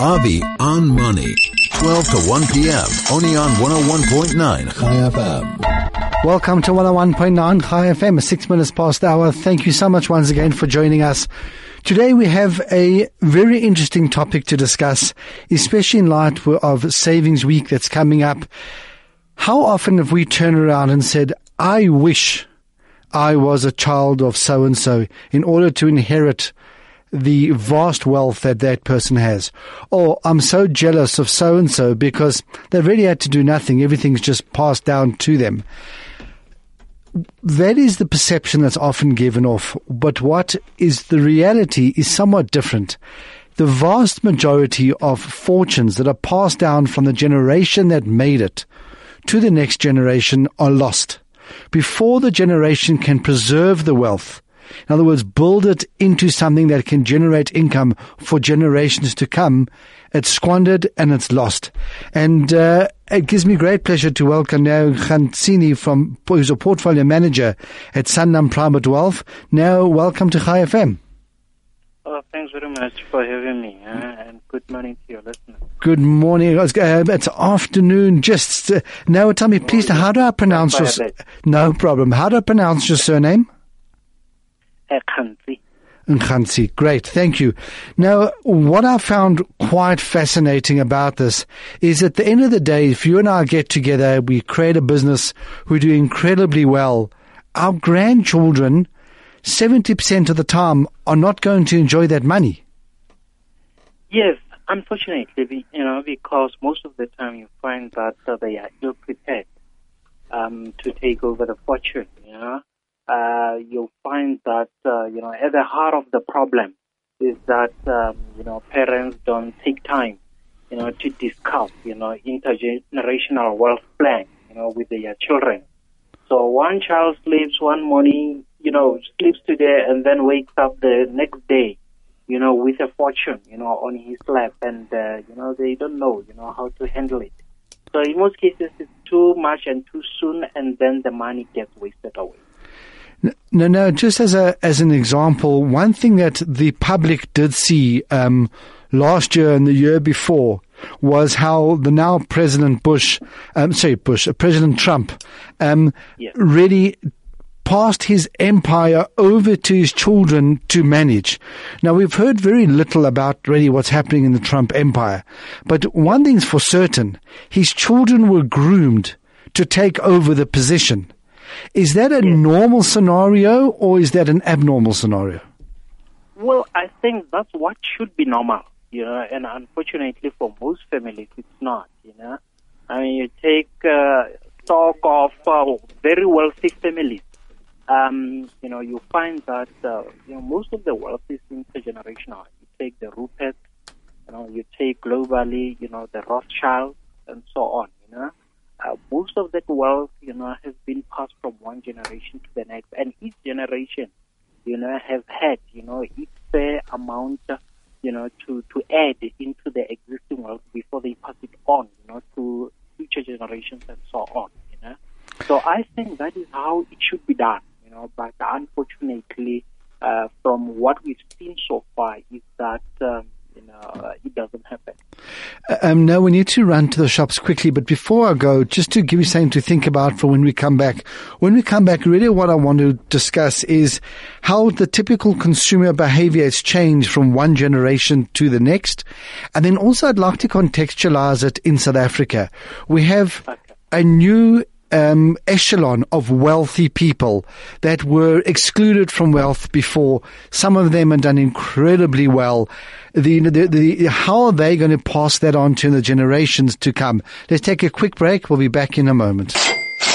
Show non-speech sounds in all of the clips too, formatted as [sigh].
Avi on Money. 12 to 1 p.m. Only on 101.9 Chai FM. Welcome to 101.9 Chai FM, six minutes past hour. Thank you so much once again for joining us. Today we have a very interesting topic to discuss, especially in light of Savings Week that's coming up. How often have we turned around and said, I wish I was a child of so and so in order to inherit the vast wealth that that person has. Or I'm so jealous of so and so because they really had to do nothing. Everything's just passed down to them. That is the perception that's often given off. But what is the reality is somewhat different. The vast majority of fortunes that are passed down from the generation that made it to the next generation are lost before the generation can preserve the wealth. In other words, build it into something that can generate income for generations to come. It's squandered and it's lost. And uh, it gives me great pleasure to welcome now Khantsini from who's a portfolio manager at Sanlam Private Wealth. Now, welcome to Chai FM. Oh, thanks very much for having me, uh, and good morning to your listeners. Good morning. Uh, it's afternoon. Just uh, now, tell me, please, how do I pronounce your? No problem. How do I pronounce your surname? Khansi. Nkhansi. Great, thank you. Now, what I found quite fascinating about this is at the end of the day, if you and I get together, we create a business, we do incredibly well, our grandchildren, 70% of the time, are not going to enjoy that money. Yes, unfortunately, you know, because most of the time you find that they are ill prepared um, to take over the fortune, you know uh, you'll find that, uh, you know, at the heart of the problem is that, um, you know, parents don't take time, you know, to discuss, you know, intergenerational wealth plan, you know, with their children. So one child sleeps one morning, you know, sleeps today and then wakes up the next day, you know, with a fortune, you know, on his lap and, uh, you know, they don't know, you know, how to handle it. So in most cases, it's too much and too soon and then the money gets wasted away. No, no. Just as a as an example, one thing that the public did see um, last year and the year before was how the now President Bush, um, sorry, Bush, uh, President Trump, um, yes. really passed his empire over to his children to manage. Now we've heard very little about really what's happening in the Trump empire, but one thing's for certain: his children were groomed to take over the position. Is that a normal scenario or is that an abnormal scenario? Well, I think that's what should be normal, you know, and unfortunately for most families, it's not, you know. I mean, you take uh, stock of uh, very wealthy families. Um, you know, you find that uh, you know most of the wealth is intergenerational. You take the Rupert, you know, you take globally, you know, the Rothschild, and so on. You know, uh, most of that wealth, you know, has been passed from one generation to the next, and each generation, you know, has had, you know, its fair amount, you know, to to add into the existing wealth before they pass it on, you know, to future generations and so on, you know. So I think that is how it should be done, you know. But unfortunately, uh, from what we've seen so far, is that um, you know it doesn't happen. Um, now we need to run to the shops quickly, but before I go, just to give you something to think about for when we come back. When we come back, really what I want to discuss is how the typical consumer behavior has changed from one generation to the next. And then also I'd like to contextualize it in South Africa. We have a new um, echelon of wealthy people that were excluded from wealth before. Some of them have done incredibly well. The, the, the, how are they going to pass that on to the generations to come? Let's take a quick break. We'll be back in a moment.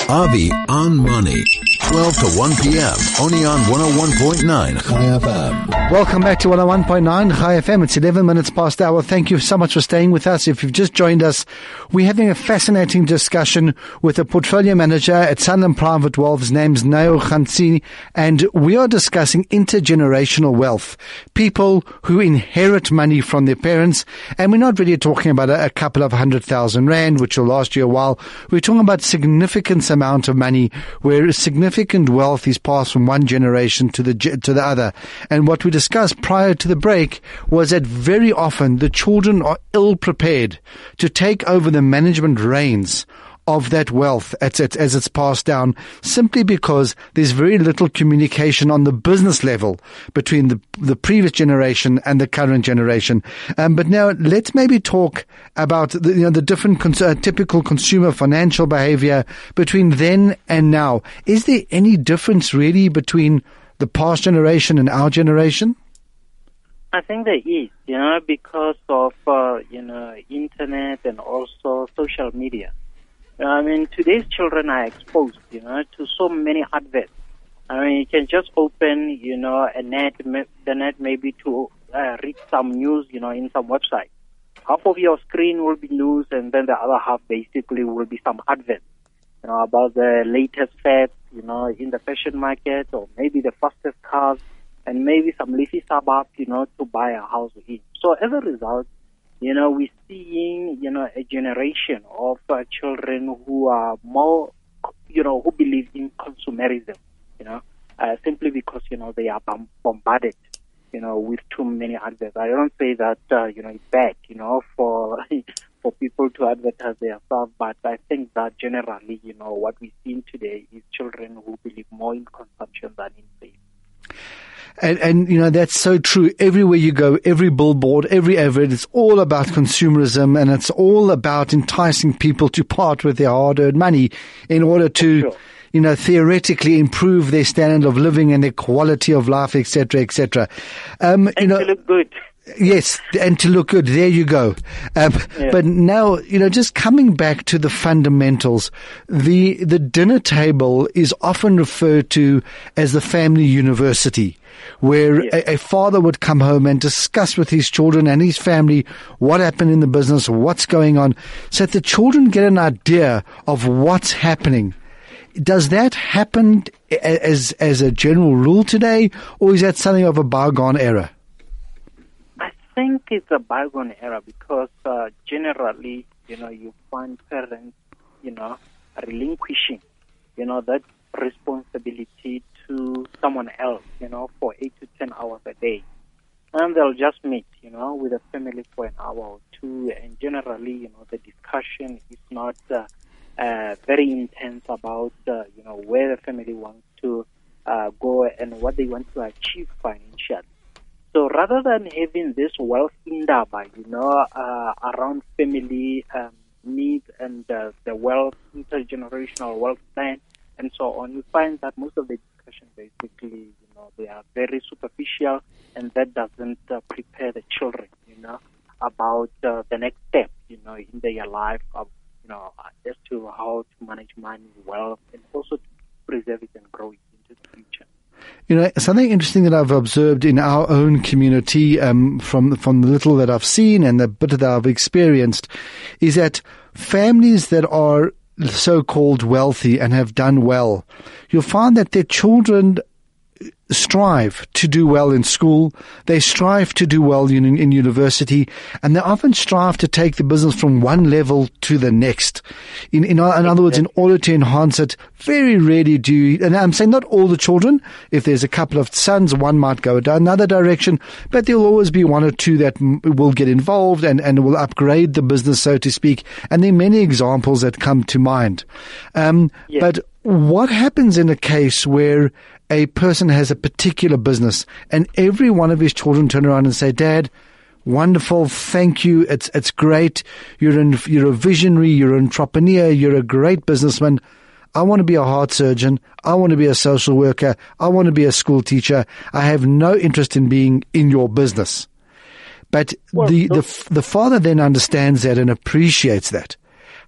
Avi on Money. 12 to 1 p.m. Only on 101.9 Chai FM. Welcome back to 101.9 Chai FM. It's 11 minutes past hour. Thank you so much for staying with us. If you've just joined us, we're having a fascinating discussion with a portfolio manager at Sanlam Private Wealth. His name's Neo Khantsini, and we are discussing intergenerational wealth. People who inherit money from their parents, and we're not really talking about a, a couple of hundred thousand rand, which will last you a while. We're talking about significant amount of money where significant significant wealth is passed from one generation to the to the other. And what we discussed prior to the break was that very often the children are ill prepared to take over the management reins of that wealth as, as it's passed down simply because there's very little communication on the business level between the, the previous generation and the current generation. Um, but now let's maybe talk about the, you know, the different cons- uh, typical consumer financial behavior between then and now. Is there any difference really between the past generation and our generation? I think there is, you know, because of uh, you know internet and also social media. I mean, today's children are exposed, you know, to so many adverts. I mean, you can just open, you know, a net, the net maybe to uh, read some news, you know, in some website. Half of your screen will be news, and then the other half basically will be some adverts, you know, about the latest fads, you know, in the fashion market, or maybe the fastest cars, and maybe some leafy suburb, you know, to buy a house in. So as a result, you know, we're seeing, you know, a generation of uh, children who are more, you know, who believe in consumerism, you know, uh, simply because, you know, they are bombarded, you know, with too many adverts. I don't say that, uh, you know, it's bad, you know, [laughs] for, for people to advertise stuff, but I think that generally, you know, what we're seeing today is children who believe more in consumption than in. And, and, you know, that's so true. Everywhere you go, every billboard, every advert, it's all about consumerism and it's all about enticing people to part with their hard earned money in order to, sure. you know, theoretically improve their standard of living and their quality of life, etc., etc. Um, you know, to look good. Yes, and to look good. There you go. Um, yeah. But now, you know, just coming back to the fundamentals, the the dinner table is often referred to as the family university where yes. a, a, father would come home and discuss with his children and his family what happened in the business, what's going on, so that the children get an idea of what's happening. Does that happen as as a general rule today, or is that something of a bygone era? I think it's a bygone era because uh, generally, you know, you find parents, you know, relinquishing, you know, that responsibility to someone else, you know, for eight to ten hours a day. And they'll just meet, you know, with a family for an hour or two. And generally, you know, the discussion is not uh, uh, very intense about, uh, you know, where the family wants to uh, go and what they want to achieve financially. So rather than having this wealth indaba, you know, uh, around family um, needs and uh, the wealth, intergenerational wealth plan, and so on, you find that most of the basically, you know, they are very superficial, and that doesn't uh, prepare the children, you know, about uh, the next step, you know, in their life, of, you know, as to how to manage money, well and also to preserve it and grow it into the future. You know, something interesting that I've observed in our own community, um, from from the little that I've seen and the bit that I've experienced, is that families that are so-called wealthy and have done well, you'll find that their children strive to do well in school. They strive to do well in, in, university, and they often strive to take the business from one level to the next. In, in, in other words, in order to enhance it, very rarely do you, and I'm saying not all the children. If there's a couple of sons, one might go another direction, but there'll always be one or two that will get involved and, and will upgrade the business, so to speak. And there are many examples that come to mind. Um, yes. But what happens in a case where a person has a particular business and every one of his children turn around and say, Dad, wonderful, thank you, it's, it's great, you're, an, you're a visionary, you're an entrepreneur, you're a great businessman. I want to be a heart surgeon. I want to be a social worker. I want to be a school teacher. I have no interest in being in your business. But well, the, the, the father then understands that and appreciates that.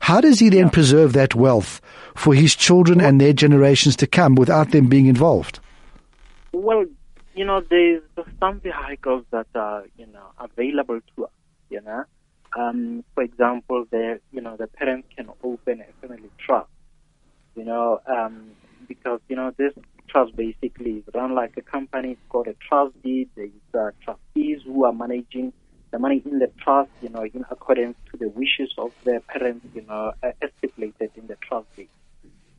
How does he then yeah. preserve that wealth for his children and their generations to come without them being involved? Well, you know, there's some vehicles that are, you know, available to us, you know. Um, for example, the, you know, the parents can open a family trust, you know, um, because, you know, this trust basically is run like a company. It's called a trust deed. There's uh, trustees who are managing the money in the trust, you know, in accordance to the wishes of the parents, you know, uh, stipulated in the trust deed.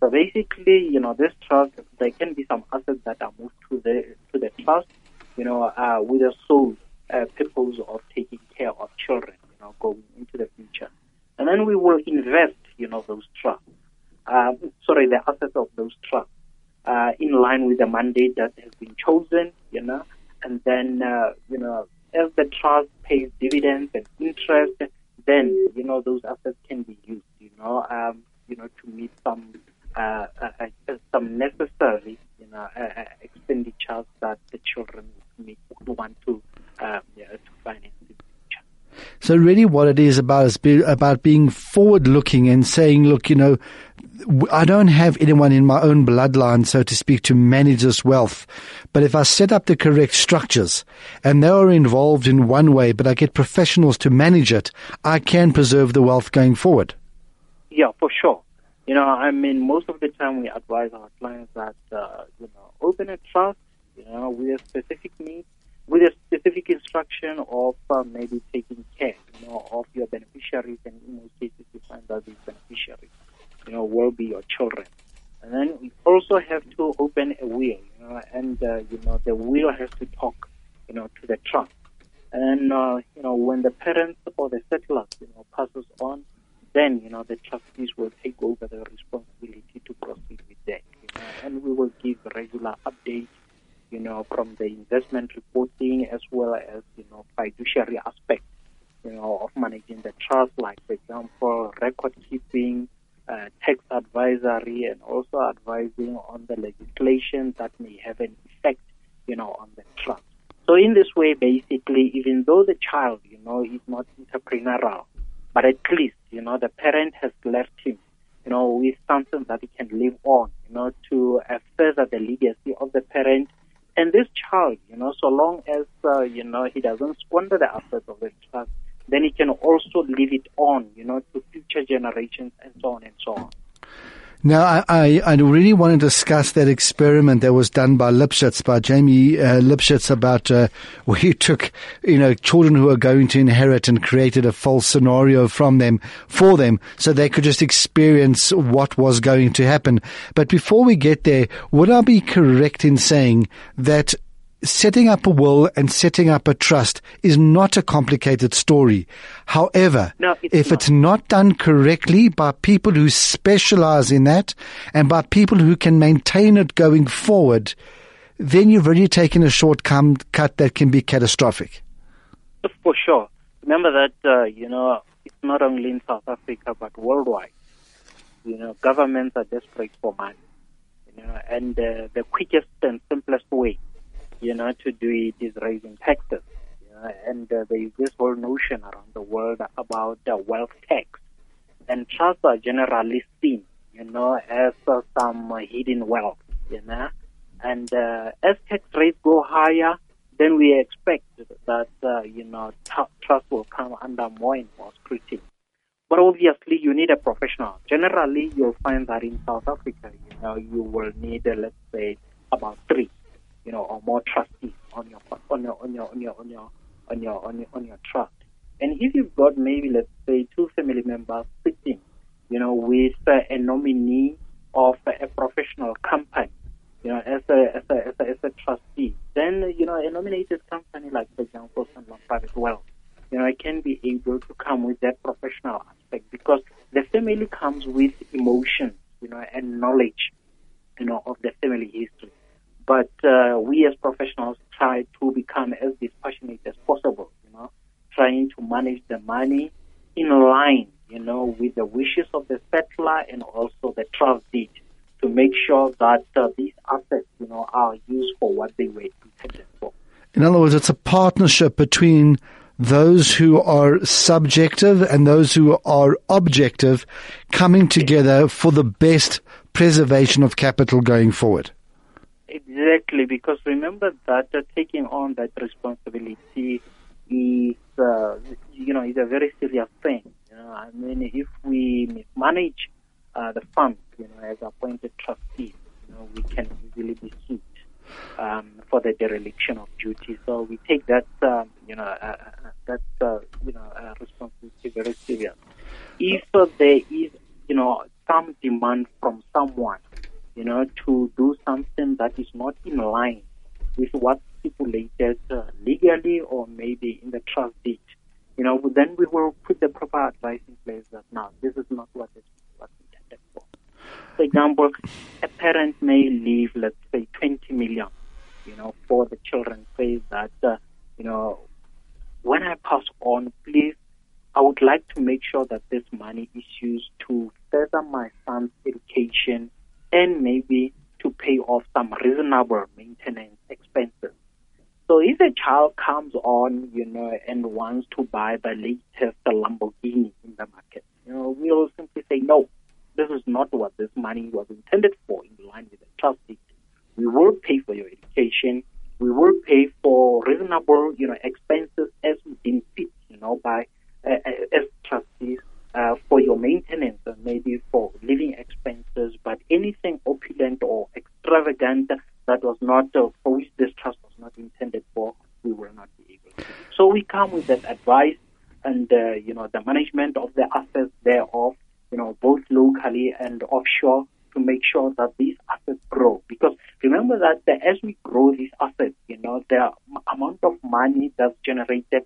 So basically, you know, this trust, there can be some assets that are moved to the to the trust, you know, uh, with the sole uh, purpose of taking care of children, you know, going into the future. And then we will invest, you know, those trusts, uh, sorry, the assets of those trusts, uh, in line with the mandate that has been chosen, you know, and then, uh, you know, as the trust pays dividends and interest, then, you know, those assets can be used, you know, um, you know, to meet some, uh, uh, uh some necessary, you know, uh, expenditures that the children would want to, yeah, to finance so really what it is about is be, about being forward looking and saying, look, you know, I don't have anyone in my own bloodline, so to speak, to manage this wealth. But if I set up the correct structures and they are involved in one way, but I get professionals to manage it, I can preserve the wealth going forward. Yeah, for sure. You know, I mean, most of the time we advise our clients that, uh, you know, open a trust, you know, with specific need, with a specific instruction of uh, maybe taking care, you know, of your beneficiaries, and in most cases you find that these beneficiaries you know, will be your children. And then we also have to open a will, you know, and, uh, you know, the will has to talk, you know, to the trust. And, uh, you know, when the parents or the settlers, you know, passes on, then, you know, the trustees will take over the responsibility to proceed with that. You know, and we will give regular updates, you know, from the investment reporting as well as, you know, fiduciary aspects, you know, of managing the trust, like, for example, record keeping, uh, tax advisory and also advising on the legislation that may have an effect, you know, on the trust. So in this way, basically, even though the child, you know, is not entrepreneurial, but at least, you know, the parent has left him, you know, with something that he can live on, you know, to uh, further the legacy of the parent. And this child, you know, so long as, uh, you know, he doesn't squander the assets of the trust, then he can also leave it on, you know, to future generations and so on and so on. Now, I, I, I, really want to discuss that experiment that was done by Lipschitz, by Jamie uh, Lipschitz, about uh, [laughs] where he took, you know, children who are going to inherit and created a false scenario from them, for them, so they could just experience what was going to happen. But before we get there, would I be correct in saying that setting up a will and setting up a trust is not a complicated story. However, no, it's if not. it's not done correctly by people who specialize in that and by people who can maintain it going forward, then you've already taken a shortcut that can be catastrophic. For sure. Remember that, uh, you know, it's not only in South Africa but worldwide. You know, governments are desperate for money. You know, and uh, the quickest and simplest way you know, to do it is raising taxes. And uh, there is this whole notion around the world about the wealth tax. And trusts are generally seen, you know, as uh, some hidden wealth, you know. And uh, as tax rates go higher, then we expect that, uh, you know, t- trust will come under more and more scrutiny. But obviously, you need a professional. Generally, you'll find that in South Africa, you know, you will need, uh, let's say, about three you know, or more trustees on your on your on your on your on your on your on your, on your trust. And if you've got maybe let's say two family members sitting, you know, with a nominee of a professional company, you know, as a as a as a, as a trustee, then you know a nominated company like for example Sanlam Private Wealth, you know, it can be able to come with that professional aspect because the family comes with emotions, you know, and knowledge, you know, of the family history. But uh, we as professionals try to become as dispassionate as possible, you know, trying to manage the money in line, you know, with the wishes of the settler and also the trustee to make sure that uh, these assets, you know, are used for what they were intended for. In other words, it's a partnership between those who are subjective and those who are objective coming together for the best preservation of capital going forward. Exactly, because remember that uh, taking on that responsibility is, uh, you know, is a very serious thing. You know, I mean, if we mismanage uh, the fund, you know, as appointed trustees, you know, we can easily be sued um, for the dereliction of duty. So we take that, um, you know, uh, uh that, uh, you know, responsibility very serious. If there is, you know, some demand from someone line with what's stipulated uh, legally or maybe in the trust deed, you know, then we will put the proper advice in place that now this is not what is what's intended for. For example, a parent may leave, let's say, 20 million, you know, for the children. Say that, uh, you know, when I pass on, please, I would like to make sure that this money is used to further my son's education and maybe to pay off some reasonable maintenance expenses. So if a child comes on, you know, and wants to buy the latest Lamborghini in the market, you know, we'll simply say, no, this is not what this money was intended for in line with the trust. We will pay for your education. We will pay for reasonable, you know, with that advice and uh, you know the management of the assets thereof, you know both locally and offshore to make sure that these assets grow. Because remember that the, as we grow these assets, you know the amount of money that's generated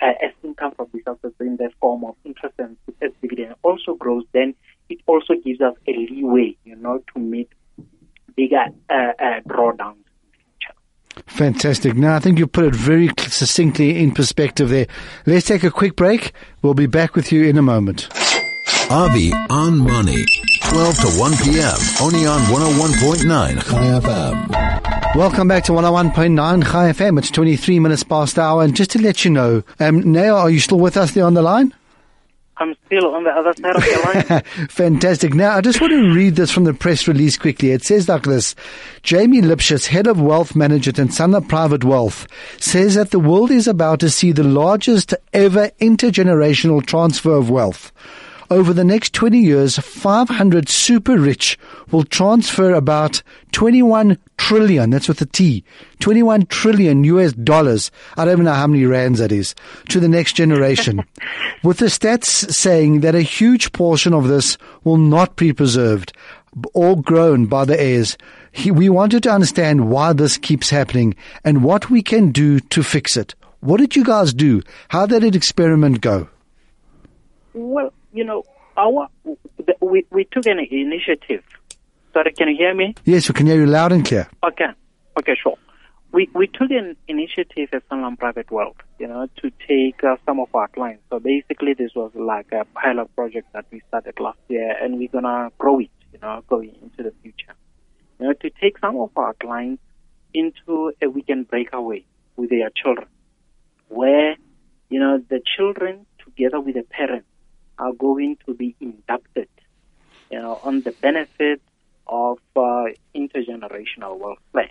uh, as income from these assets in the form of interest and dividend also grows, then it also gives us a leeway, you know, to meet bigger uh, uh, drawdowns. Fantastic. Now, I think you put it very succinctly in perspective there. Let's take a quick break. We'll be back with you in a moment. Avi on Money, 12 to 1 p.m. Only on 101.9 Chai FM. Welcome back to 101.9 Chai FM. It's 23 minutes past the hour. And just to let you know, um, Neo, are you still with us there on the line? I'm still on the other side of the [laughs] line. Fantastic. Now, I just want to read this from the press release quickly. It says like this. Jamie Lipschitz, head of wealth management at Sanlam Private Wealth, says that the world is about to see the largest ever intergenerational transfer of wealth. Over the next 20 years, 500 super rich will transfer about 21 trillion, that's with a T, 21 trillion US dollars, I don't even know how many rands that is, to the next generation. [laughs] with the stats saying that a huge portion of this will not be preserved or grown by the heirs. He, we wanted to understand why this keeps happening and what we can do to fix it. What did you guys do? How did that experiment go? Well, you know, our we we took an initiative. Sorry, can you hear me? Yes, we can hear you loud and clear. Okay, okay, sure. We we took an initiative at Sanlam Private Wealth, you know, to take uh, some of our clients. So basically, this was like a pilot project that we started last year, and we're gonna grow it, you know, going into the future. You know, to take some of our clients into a weekend breakaway with their children, where you know the children together with the parents are going to be inducted you know, on the benefit of uh, intergenerational plan.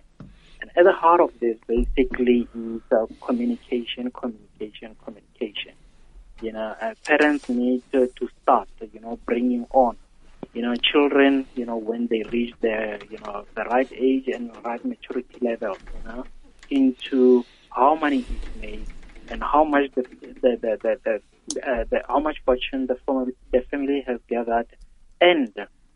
And at the heart of this basically is uh, communication, communication, communication. You know, uh, parents need to, to start, you know, bringing on, you know, children, you know, when they reach their, you know, the right age and right maturity level, you know, into how money is made and how much the, the, the, the, uh, the, how much fortune the family, the family has gathered, and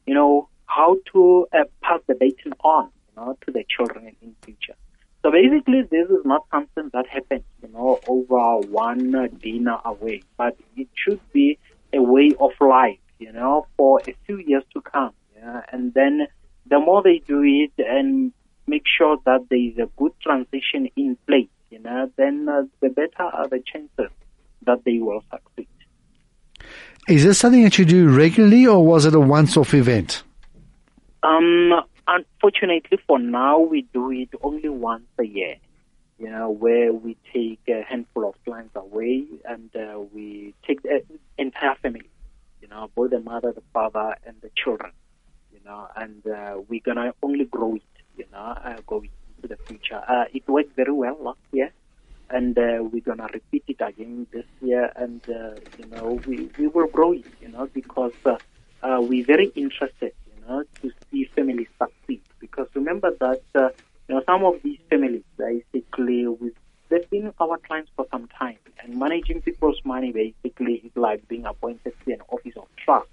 you know how to uh, pass the baton on, you know, to the children in future. So basically, this is not something that happens, you know, over one dinner away, but it should be a way of life, you know, for a few years to come. Yeah? And then the more they do it and make sure that there is a good transition in place, you know, then uh, the better are the chances that they will succeed. Is this something that you do regularly or was it a once off event? Um, unfortunately, for now, we do it only once a year, you know, where we take a handful of clients away and uh, we take the entire family, you know, both the mother, the father, and the children, you know, and uh, we're to only grow it, you know, uh, going into the future. Uh, it worked very well last year and uh, we're gonna repeat it again this year, and uh, you know we, we will grow it, you know, because uh, uh, we're very interested, you know, to see families succeed. Because remember that uh, you know some of these families basically we they've been our clients for some time, and managing people's money basically is like being appointed to an office of trust,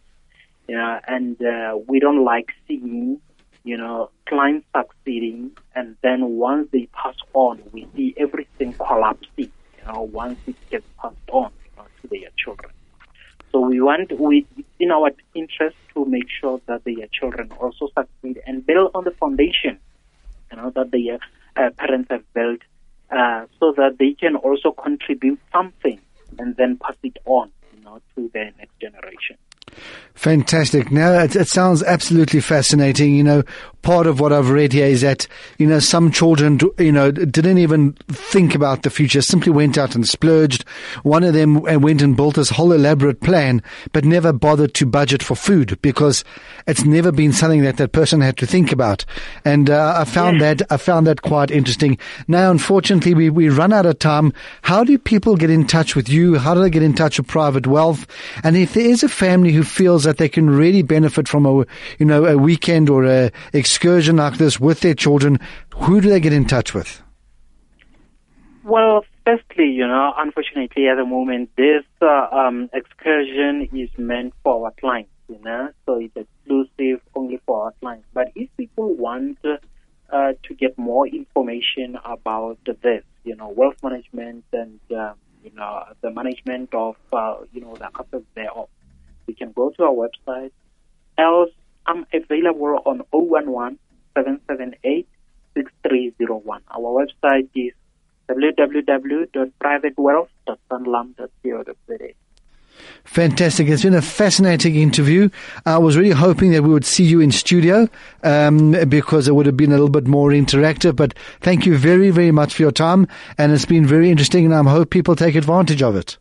know, and uh, we don't like seeing you know, clients succeeding, and then once they pass on, we see everything collapsing, you know, once it gets passed on you know, to their children. So we want, we, in our interest to make sure that their children also succeed and build on the foundation, you know, that their uh, parents have built, uh, so that they can also contribute something and then pass it on, you know, to the next generation. Fantastic. Now, it, it, sounds absolutely fascinating. You know, part of what I've read here is that, you know, some children, you know, didn't even think about the future, simply went out and splurged. One of them went and built this whole elaborate plan, but never bothered to budget for food because it's never been something that that person had to think about. And, uh, I found yeah. that, I found that quite interesting. Now, unfortunately, we, we run out of time. How do people get in touch with you? How do they get in touch with Private Wealth? And if there is a family who feels that they can really benefit from a, you know, a weekend or a excursion like this with their children, who do they get in touch with? Well, firstly, you know, unfortunately at the moment, this uh, um, excursion is meant for our clients, you know, so it's exclusive only for our clients. But if people want uh, to get more information about this, you know, wealth management and, uh, you know, the management of, uh, you know, the assets thereof, you can go to our website. Else, I'm available on 011 778 6301. Our website is www.privatewealth.sanlam.co.za. Fantastic. It's been a fascinating interview. I was really hoping that we would see you in studio um, because it would have been a little bit more interactive. But thank you very, very much for your time. And it's been very interesting, and I hope people take advantage of it.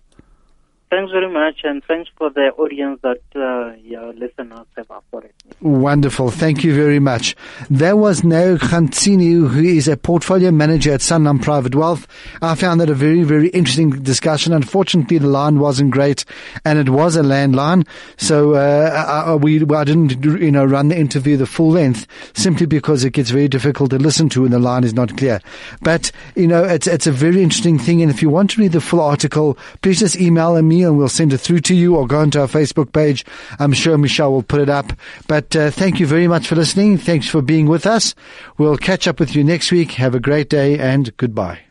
Thanks very much, and thanks for the audience that uh, your listeners have afforded. Wonderful. Thank you very much. There was Neo Khantsini, who is a portfolio manager at Sanlam Private Wealth. I found that a very, very interesting discussion. Unfortunately, the line wasn't great, and it was a landline, so uh, I, we I didn't you know run the interview the full length simply because it gets very difficult to listen to when the line is not clear. But you know, it's it's a very interesting thing, and if you want to read the full article, please just email me and we'll send it through to you or go onto our Facebook page. I'm sure Michelle will put it up. But uh, thank you very much for listening. Thanks for being with us. We'll catch up with you next week. Have a great day and goodbye.